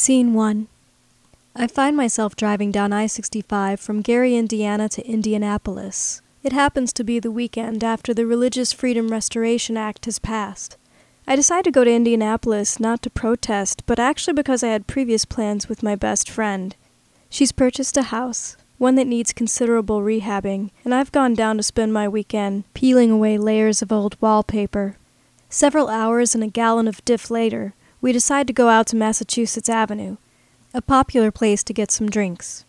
Scene 1 I find myself driving down I 65 from Gary, Indiana to Indianapolis. It happens to be the weekend after the Religious Freedom Restoration Act has passed. I decide to go to Indianapolis not to protest, but actually because I had previous plans with my best friend. She's purchased a house, one that needs considerable rehabbing, and I've gone down to spend my weekend peeling away layers of old wallpaper. Several hours and a gallon of DIF later, we decide to go out to Massachusetts Avenue, a popular place to get some drinks.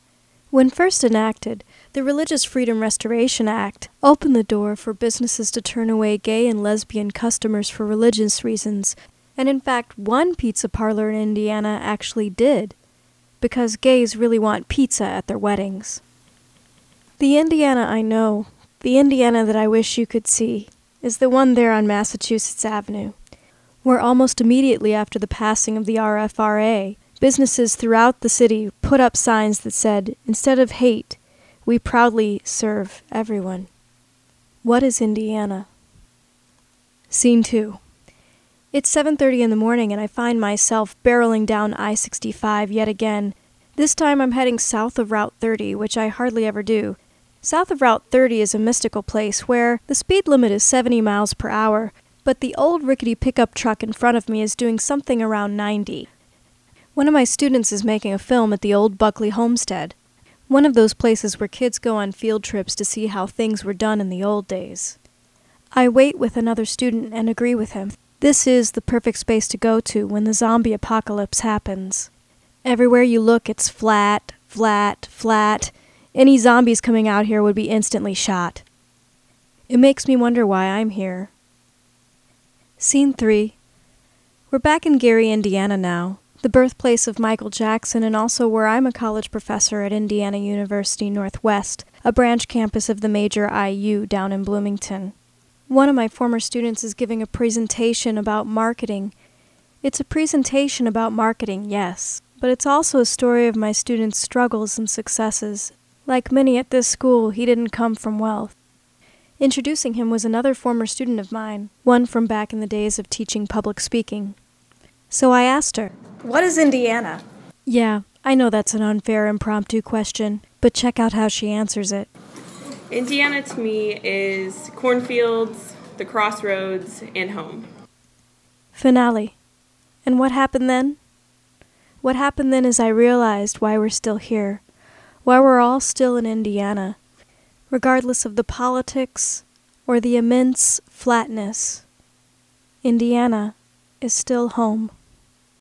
When first enacted, the Religious Freedom Restoration Act opened the door for businesses to turn away gay and lesbian customers for religious reasons, and in fact, one pizza parlor in Indiana actually did, because gays really want pizza at their weddings. The Indiana I know, the Indiana that I wish you could see, is the one there on Massachusetts Avenue where almost immediately after the passing of the RFRA, businesses throughout the city put up signs that said, instead of hate, we proudly serve everyone. What is Indiana? Scene 2. It's 7:30 in the morning and I find myself barreling down I-65 yet again. This time I'm heading south of Route 30, which I hardly ever do. South of Route 30 is a mystical place where the speed limit is 70 miles per hour, but the old rickety pickup truck in front of me is doing something around 90. One of my students is making a film at the old Buckley Homestead, one of those places where kids go on field trips to see how things were done in the old days. I wait with another student and agree with him. This is the perfect space to go to when the zombie apocalypse happens. Everywhere you look, it's flat, flat, flat. Any zombies coming out here would be instantly shot. It makes me wonder why I'm here. Scene 3. We're back in Gary, Indiana now, the birthplace of Michael Jackson and also where I'm a college professor at Indiana University Northwest, a branch campus of the major IU down in Bloomington. One of my former students is giving a presentation about marketing. It's a presentation about marketing, yes, but it's also a story of my student's struggles and successes. Like many at this school, he didn't come from wealth. Introducing him was another former student of mine, one from back in the days of teaching public speaking. So I asked her, What is Indiana? Yeah, I know that's an unfair impromptu question, but check out how she answers it. Indiana to me is cornfields, the crossroads, and home. Finale. And what happened then? What happened then is I realized why we're still here, why we're all still in Indiana, regardless of the politics or the immense flatness. Indiana is still home.